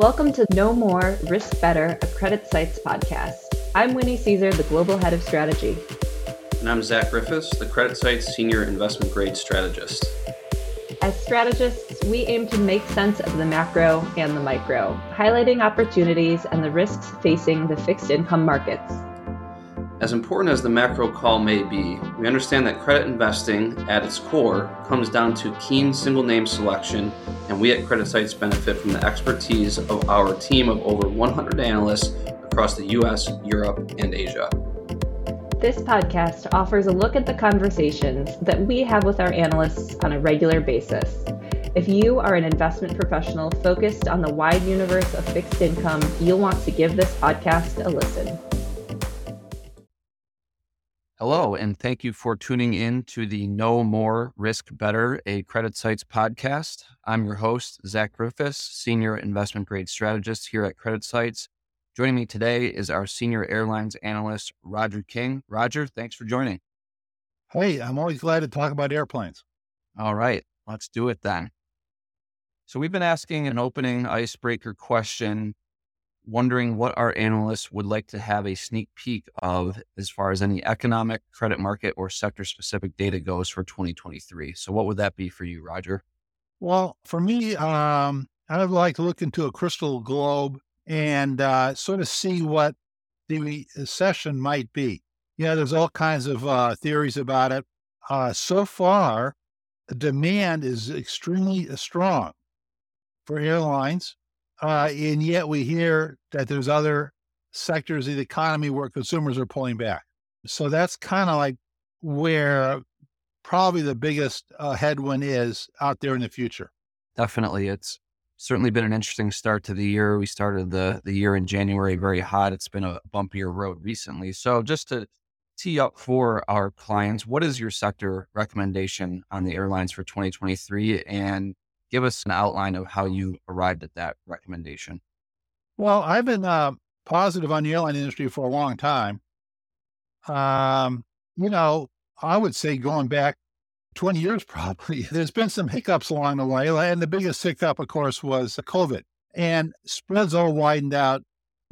Welcome to Know More, Risk Better, a CreditSights podcast. I'm Winnie Cisar, the Global Head of Strategy. And I'm Zach Griffiths, the CreditSights Senior Investment Grade Strategist. As strategists, we aim to make sense of the macro and the micro, highlighting opportunities and the risks facing the fixed income markets. As important as the macro call may be, we understand that credit investing, at its core, comes down to keen single name selection, and we at CreditSights benefit from the expertise of our team of over 100 analysts across the US, Europe, and Asia. This podcast offers a look at the conversations that we have with our analysts on a regular basis. If you are an investment professional focused on the wide universe of fixed income, you'll want to give this podcast a listen. Hello, and thank you for tuning in to the Know More Risk Better, a CreditSights podcast. I'm your host, Zach Griffiths, Senior Investment Grade Strategist here at Credit CreditSights. Joining me today is our Senior Airlines Analyst, Roger King. Roger, thanks for joining. Hey, I'm always glad to talk about airplanes. All right, let's do it then. So, we've been asking an opening icebreaker question wondering what our analysts would like to have a sneak peek of as far as any economic, credit market, or sector specific data goes for 2023. So, what would that be for you, Roger? Well, for me, um, I would like to look into a crystal globe and uh, sort of see what the recession might be. You know, there's all kinds of uh, theories about it. Uh, so far, demand is extremely strong for airlines uh, and yet we hear that there's other sectors of the economy where consumers are pulling back. So that's kind of like where probably the biggest uh, headwind is out there in the future. Definitely. It's certainly been an interesting start to the year. We started the, the year in January very hot. It's been a bumpier road recently. So just to tee up for our clients, what is your sector recommendation on the airlines for 2023? And give us an outline of how you arrived at that recommendation. Well, I've been uh, positive on the airline industry for a long time. Um, you know, I would say going back 20 years probably, there's been some hiccups along the way. And the biggest hiccup, of course, was COVID. And spreads all widened out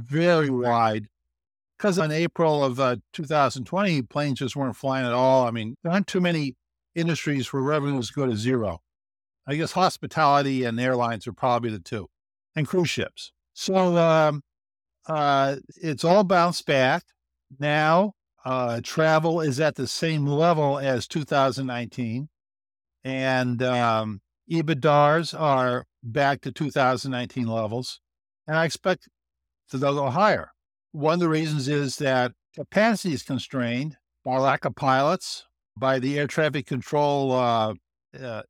very wide because in April of uh, 2020, planes just weren't flying at all. I mean, there aren't too many industries where revenues go to zero. I guess hospitality and airlines are probably the two, and cruise ships. So um, uh, it's all bounced back. Now uh, travel is at the same level as 2019, and um, EBITDARs are back to 2019 levels, and I expect they'll go higher. One of the reasons is that capacity is constrained by lack of pilots, by the air traffic control uh, uh,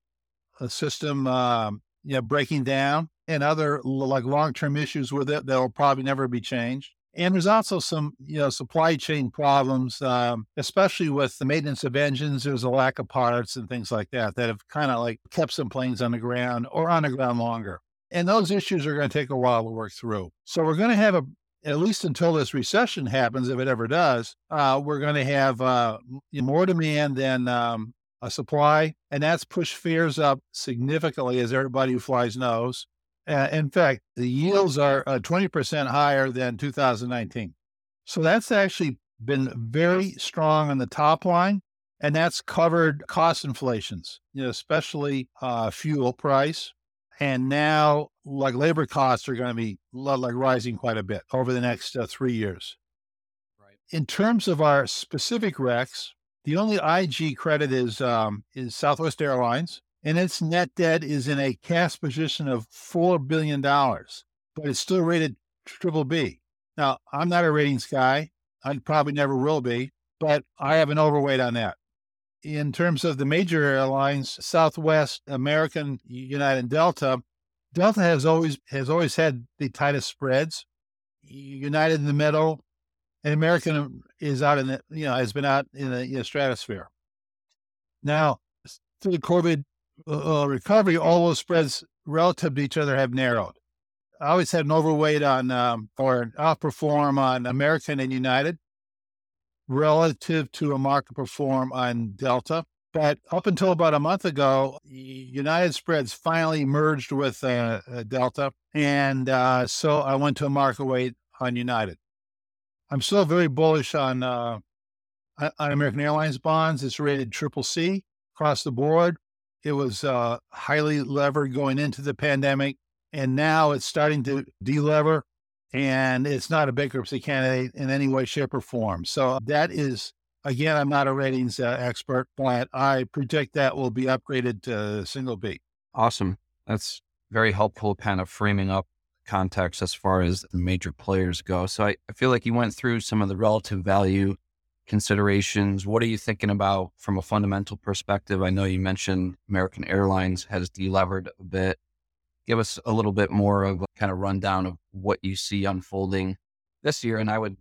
system, um, you know, breaking down and other like long-term issues with it that will probably never be changed. And there's also some, you know, supply chain problems, um, especially with the maintenance of engines. There's a lack of parts and things like that that have kind of like kept some planes on the ground or on the ground longer. And those issues are going to take a while to work through. So we're going to have a, at least until this recession happens, if it ever does, uh, we're going to have uh, more demand than um, a supply, and that's pushed fares up significantly, as everybody who flies knows. Uh, in fact, the yields are uh, 20% higher than 2019. So that's actually been very strong on the top line, and that's covered cost inflations, you know, especially uh, fuel price. And now, like labor costs are going to be like rising quite a bit over the next uh, three years. Right. In terms of our specific recs, the only IG credit is um, is Southwest Airlines, and its net debt is in a cash position of four billion dollars, but it's still rated triple B. Now, I'm not a ratings guy. I probably never will be, but I have an overweight on that. In terms of the major airlines, Southwest, American, United, and Delta, Delta has always has always had the tightest spreads. United in the middle, and American is out in the, you know, has been out in the you know, stratosphere. Now, through the COVID uh, uh, recovery, all those spreads relative to each other have narrowed. I always had an overweight on um, or outperform on American and United relative to a market perform on Delta. But up until about a month ago, United spreads finally merged with uh, uh, Delta. And uh, so I went to a market weight on United. I'm still very bullish on, uh, on American Airlines bonds. It's rated triple C across the board. It was uh, highly levered going into the pandemic, and now it's starting to delever, and it's not a bankruptcy candidate in any way, shape, or form. So that is Again, I'm not a ratings uh, expert, but I predict that will be upgraded to single B. Awesome. That's very helpful, kind of framing up context as far as the major players go. So I, I feel like you went through some of the relative value considerations. What are you thinking about from a fundamental perspective? I know you mentioned American Airlines has delevered a bit. Give us a little bit more of a kind of rundown of what you see unfolding this year. And I would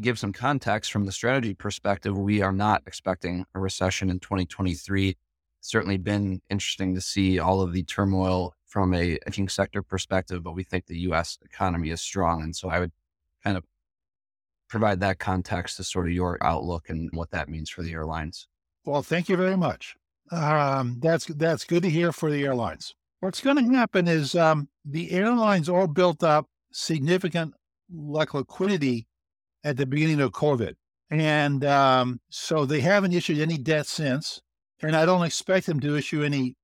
give some context from the strategy perspective, we are not expecting a recession in 2023. certainly been interesting to see all of the turmoil from a banking sector perspective, but we think the U.S. economy is strong, and so I would kind of provide that context to sort of your outlook and what that means for the airlines. Well, thank you very much. Um, that's that's good to hear for the airlines. What's going to happen is um, the airlines all built up significant like liquidity at the beginning of COVID. And um, so they haven't issued any debt since. And I don't expect them to issue any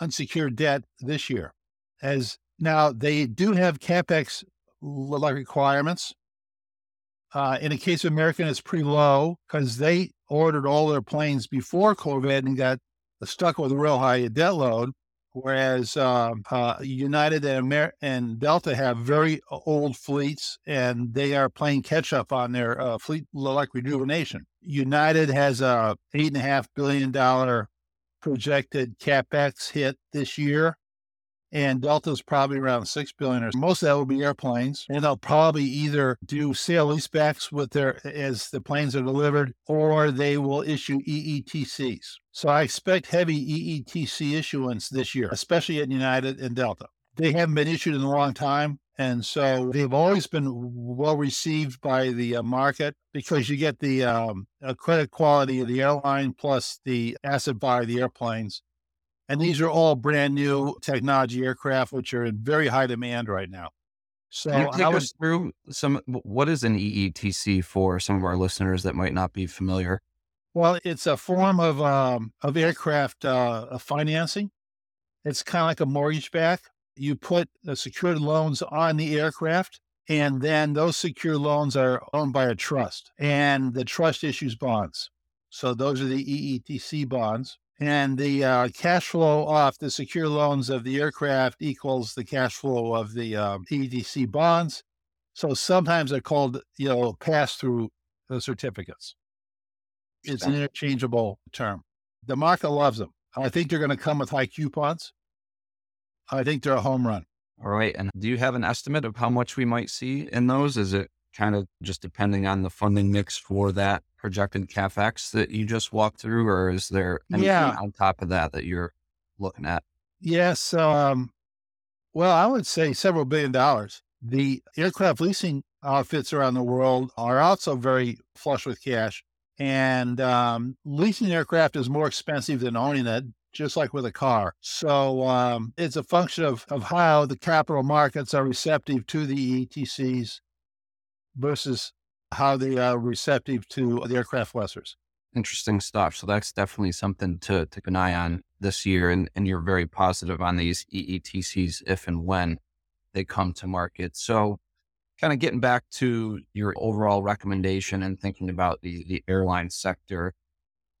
unsecured debt this year. As now they do have capex requirements. Uh, in the case of American, it's pretty low because they ordered all their planes before COVID and got stuck with a real high debt load whereas uh, uh, United and, Amer- and Delta have very old fleets and they are playing catch up on their uh, fleet like rejuvenation. United has a eight and a half billion dollar projected capex hit this year, and Delta's probably around six billion. Or most of that will be airplanes, and they'll probably either do sale leasebacks with their as the planes are delivered, or they will issue EETCs. So I expect heavy EETC issuance this year, especially at United and Delta. They haven't been issued in a long time. And so they've always been well received by the uh, market because you get the um, credit quality of the airline plus the asset value of the airplanes. And these are all brand new technology aircraft, which are in very high demand right now. So Can you take us through some. What is an EETC for some of our listeners that might not be familiar? Well, it's a form of um, of aircraft uh, financing. It's kind of like a mortgage back. You put the secured loans on the aircraft, and then those secure loans are owned by a trust, and the trust issues bonds. So those are the EETC bonds and the uh, cash flow off the secure loans of the aircraft equals the cash flow of the uh, EETC bonds. So sometimes they're called, you know, pass through certificates. It's an interchangeable term. The market loves them. I think they're going to come with high coupons. I think they're a home run. All right. And do you have an estimate of how much we might see in those? Is it kind of just depending on the funding mix for that projected capex that you just walked through, or is there anything yeah. on top of that that you're looking at? Yes. Um, well, I would say several billion dollars. The aircraft leasing outfits around the world are also very flush with cash. And um, leasing aircraft is more expensive than owning it, just like with a car. So um, it's a function of, of how the capital markets are receptive to the ETCs versus how they are receptive to the aircraft lessors. Interesting stuff. So that's definitely something to, to keep an eye on this year. And, and you're very positive on these EETCs if and when they come to market. So kind of getting back to your overall recommendation and thinking about the, the airline sector,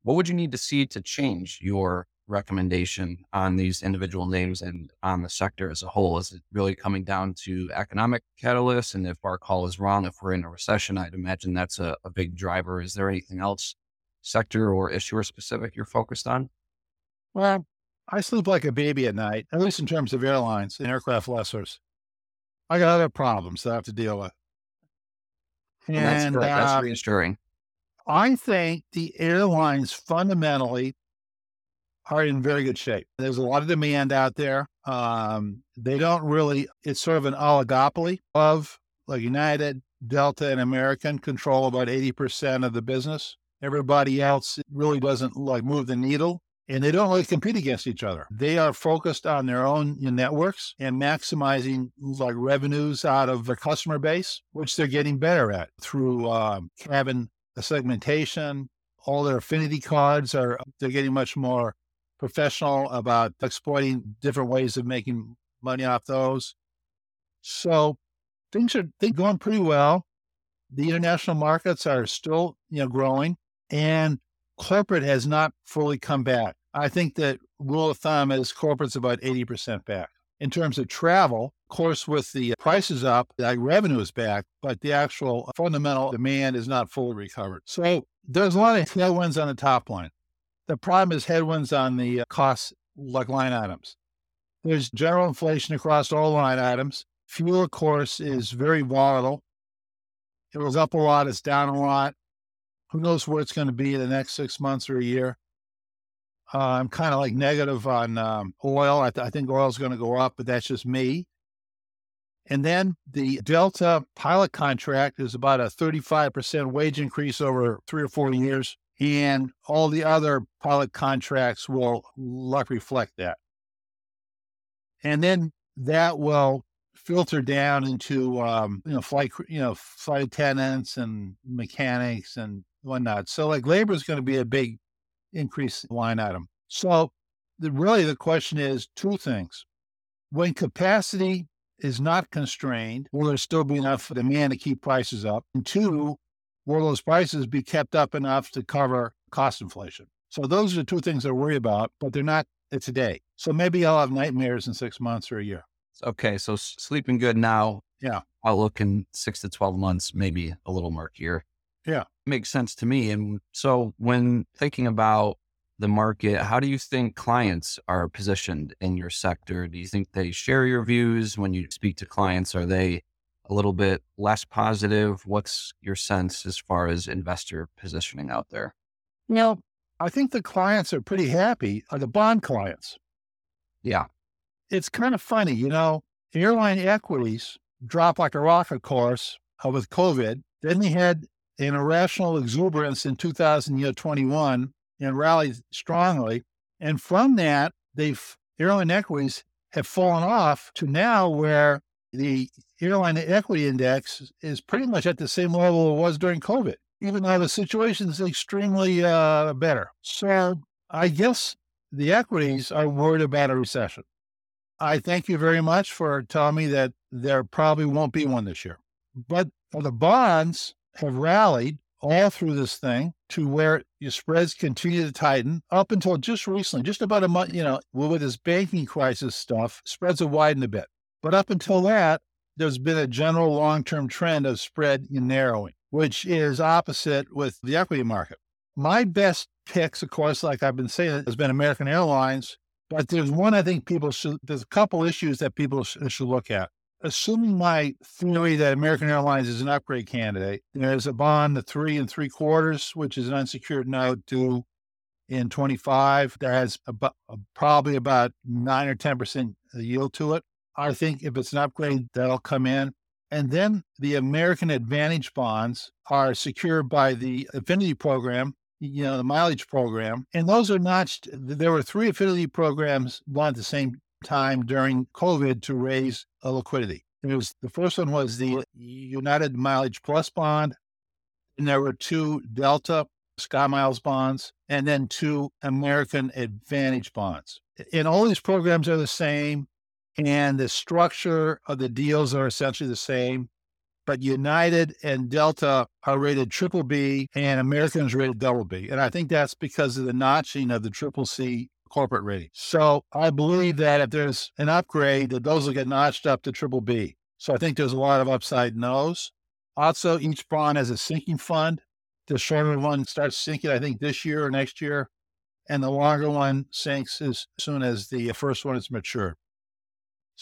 what would you need to see to change your recommendation on these individual names and on the sector as a whole? Is it really coming down to economic catalysts? And if our call is wrong, if we're in a recession, I'd imagine that's a, a big driver. Is there anything else, sector or issuer specific, you're focused on? Well, I sleep like a baby at night, at least in terms of airlines and aircraft lessors. I got other problems that I have to deal with. And, that's good. Uh, that's reassuring. I think the airlines fundamentally are in very good shape. There's a lot of demand out there. Um, they don't really, it's sort of an oligopoly of like United, Delta, and American control about 80% of the business. Everybody else really doesn't like move the needle and they don't really compete against each other. They are focused on their own networks and maximizing like revenues out of their customer base, which they're getting better at through um, cabin segmentation. All their affinity cards are they're getting much more professional about exploiting different ways of making money off those. So things are things going pretty well. The international markets are still you know growing, and corporate has not fully come back. I think that rule of thumb is corporate's about 80% back. In terms of travel, of course, with the prices up, the revenue is back, but the actual fundamental demand is not fully recovered. So there's a lot of headwinds on the top line. The problem is headwinds on the cost like line items. There's general inflation across all line items. Fuel, of course, is very volatile. It was up a lot, it's down a lot. Who knows where it's going to be in the next six months or a year? Uh, I'm kind of like negative on um, oil. I, th- I think oil is going to go up, but that's just me. And then the Delta pilot contract is about a 35% wage increase over three or four years. And all the other pilot contracts will reflect that. And then that will filter down into um, you know flight you know flight attendants and mechanics and whatnot. So like labor is going to be a big increase line item. So the, really the question is two things. When capacity is not constrained, will there still be enough demand to keep prices up? And two, will those prices be kept up enough to cover cost inflation? So those are the two things I worry about, but they're not today. So maybe I'll have nightmares in six months or a year. Okay. So sleeping good now. Yeah. Outlook in six to 12 months, maybe a little murkier. Yeah. Makes sense to me. And so when thinking about the market, how do you think clients are positioned in your sector? Do you think they share your views when you speak to clients? Are they a little bit less positive? What's your sense as far as investor positioning out there? You know, I think the clients are pretty happy, are the bond clients. Yeah. It's kind of funny, you know, airline equities dropped like a rock, of course, uh, with COVID. Then they had an irrational exuberance in 2021 and rallied strongly. And from that, they've airline equities have fallen off to now where the airline equity index is pretty much at the same level it was during COVID, even though the situation is extremely uh, better. So I guess the equities are worried about a recession. I thank you very much for telling me that there probably won't be one this year. But the bonds have rallied all through this thing to where your spreads continue to tighten up until just recently, just about a month, you know, with this banking crisis stuff, spreads have widened a bit. But up until that, there's been a general long term trend of spread narrowing, which is opposite with the equity market. My best picks, of course, like I've been saying, has been American Airlines. But there's one I think people should, there's a couple issues that people should, should look at assuming my theory that American Airlines is an upgrade candidate, there's a bond, the three and three quarters, which is an unsecured note due in 25 that has about, probably about nine or 10% yield to it. I think if it's an upgrade, that'll come in. And then the American Advantage bonds are secured by the affinity program, you know, the mileage program. And those are notched. There were three affinity programs run at the same time during COVID to raise a liquidity. It was the first one was the United Mileage Plus bond, and there were two Delta Sky Miles bonds, and then two American Advantage bonds. And all these programs are the same, and the structure of the deals are essentially the same. But United and Delta are rated triple B, and Americans rated double B. And I think that's because of the notching of the triple C corporate rating. So I believe that if there's an upgrade, that those will get notched up to triple B. So I think there's a lot of upside in those. Also, each bond has a sinking fund. The shorter one starts sinking, I think, this year or next year. And the longer one sinks as soon as the first one is mature.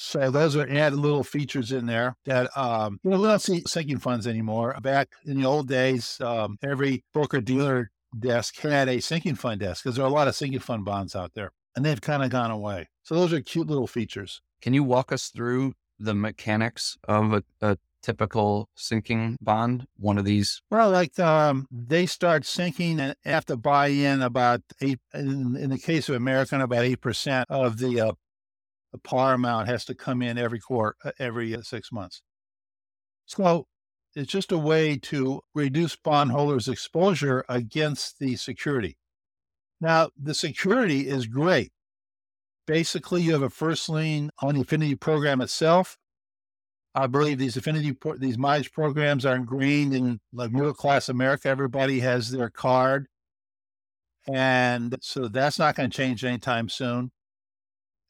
So those are added little features in there that um, you know we don't see sinking funds anymore. Back in the old days, um, every broker dealer desk had a sinking fund desk because there are a lot of sinking fund bonds out there and they've kind of gone away. So those are cute little features. Can you walk us through the mechanics of a, a typical sinking bond? One of these? Well, like um, they start sinking and have to buy in about eight. In, in the case of American, about eight percent of the uh, the par amount has to come in every quarter, uh, every uh, six months. So it's just a way to reduce bondholders' exposure against the security. Now, the security is great. Basically, you have a first lien on the affinity program itself. I believe these affinity, these MIGE programs are ingrained in like middle class America. Everybody has their card. And so that's not going to change anytime soon.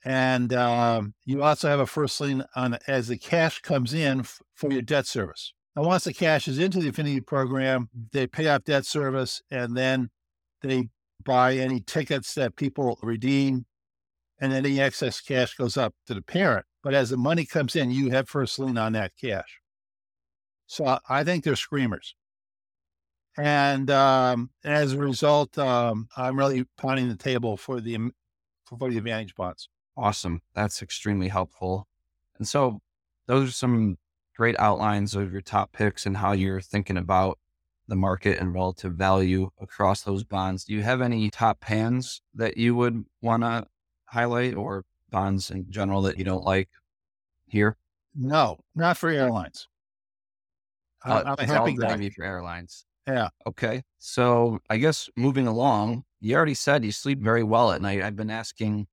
And um, you also have a first lien on as the cash comes in f- for your debt service. And once the cash is into the affinity program, they pay off debt service and then they buy any tickets that people redeem. And the excess cash goes up to the parent. But as the money comes in, you have first lien on that cash. So I think they're screamers. And um, as a result, um, I'm really pounding the table for the for the advantage bonds. Awesome. That's extremely helpful. And so those are some great outlines of your top picks and how you're thinking about the market and relative value across those bonds. Do you have any top pans that you would want to highlight or bonds in general that you don't like here? No, not for airlines. Uh, I'm a happy for airlines. Yeah. Okay. So I guess moving along, you already said you sleep very well at night. I've been asking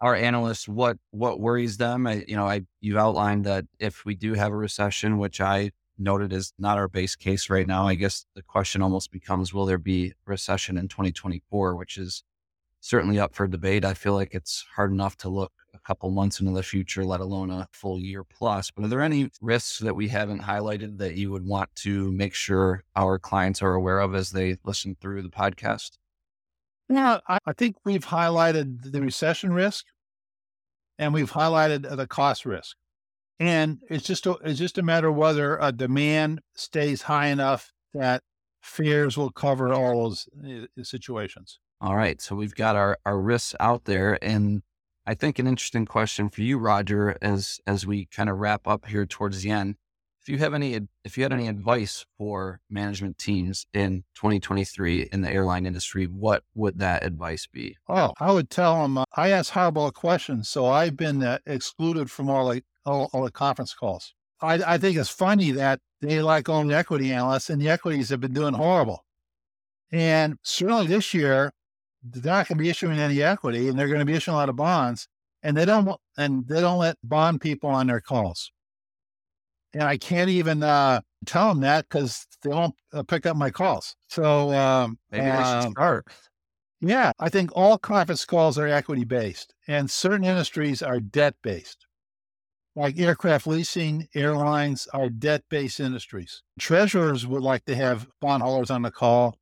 our analysts what what worries them. I, you know, I you've outlined that if we do have a recession, which I noted is not our base case right now, I guess the question almost becomes, will there be recession in 2024, which is certainly up for debate. I feel like it's hard enough to look a couple months into the future, let alone a full year plus. But are there any risks that we haven't highlighted that you would want to make sure our clients are aware of as they listen through the podcast? Yeah, I think we've highlighted the recession risk and we've highlighted the cost risk. And it's just a, it's just a matter of whether a demand stays high enough that fears will cover all those uh, situations. All right. So we've got our, our risks out there. And I think an interesting question for you, Roger, as as we kind of wrap up here towards the end if you have any, if you had any advice for management teams in 2023 in the airline industry, what would that advice be? Oh, I would tell them uh, I ask horrible questions, so I've been uh, excluded from all the all, all, the conference calls. I, I think it's funny that they like only equity analysts, and the equities have been doing horrible. And certainly this year, they're not going to be issuing any equity, and they're going to be issuing a lot of bonds, and they don't and they don't let bond people on their calls and I can't even uh, tell them that because they won't uh, pick up my calls. So um, maybe they should um, start. Yeah, I think all conference calls are equity based, and certain industries are debt based. Like aircraft leasing, airlines are debt based industries. Treasurers would like to have bondholders on the call,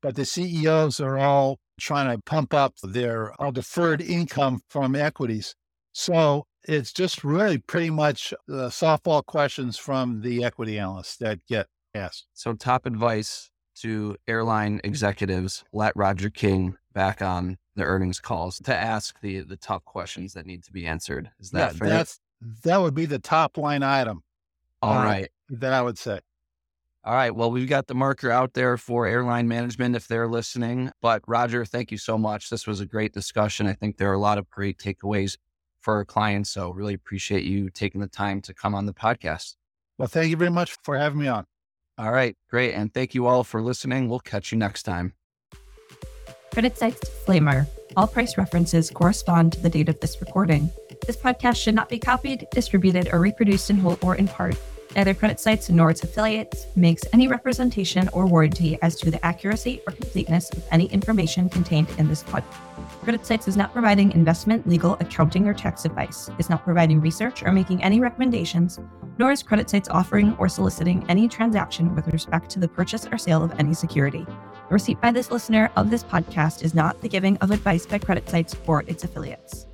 but the CEOs are all trying to pump up their uh, deferred income from equities. So it's just really pretty much the softball questions from the equity analysts that get asked. So, top advice to airline executives: let Roger King back on the earnings calls to ask the the tough questions that need to be answered. Is that yeah, fair? That's that would be the top line item. All uh, right, that I would say. All right. Well, we've got the marker out there for airline management if they're listening. But Roger, thank you so much. This was a great discussion. I think there are a lot of great takeaways for our clients. So really appreciate you taking the time to come on the podcast. Well, thank you very much for having me on. All right, great. And thank you all for listening. We'll catch you next time. CreditSights disclaimer. All price references correspond to the date of this recording. This podcast should not be copied, distributed, or reproduced in whole or in part. Neither CreditSights nor its affiliates makes any representation or warranty as to the accuracy or completeness of any information contained in this podcast. CreditSights is not providing investment, legal, accounting, or tax advice, is not providing research or making any recommendations, nor is CreditSights offering or soliciting any transaction with respect to the purchase or sale of any security. The receipt by this listener of this podcast is not the giving of advice by CreditSights or its affiliates.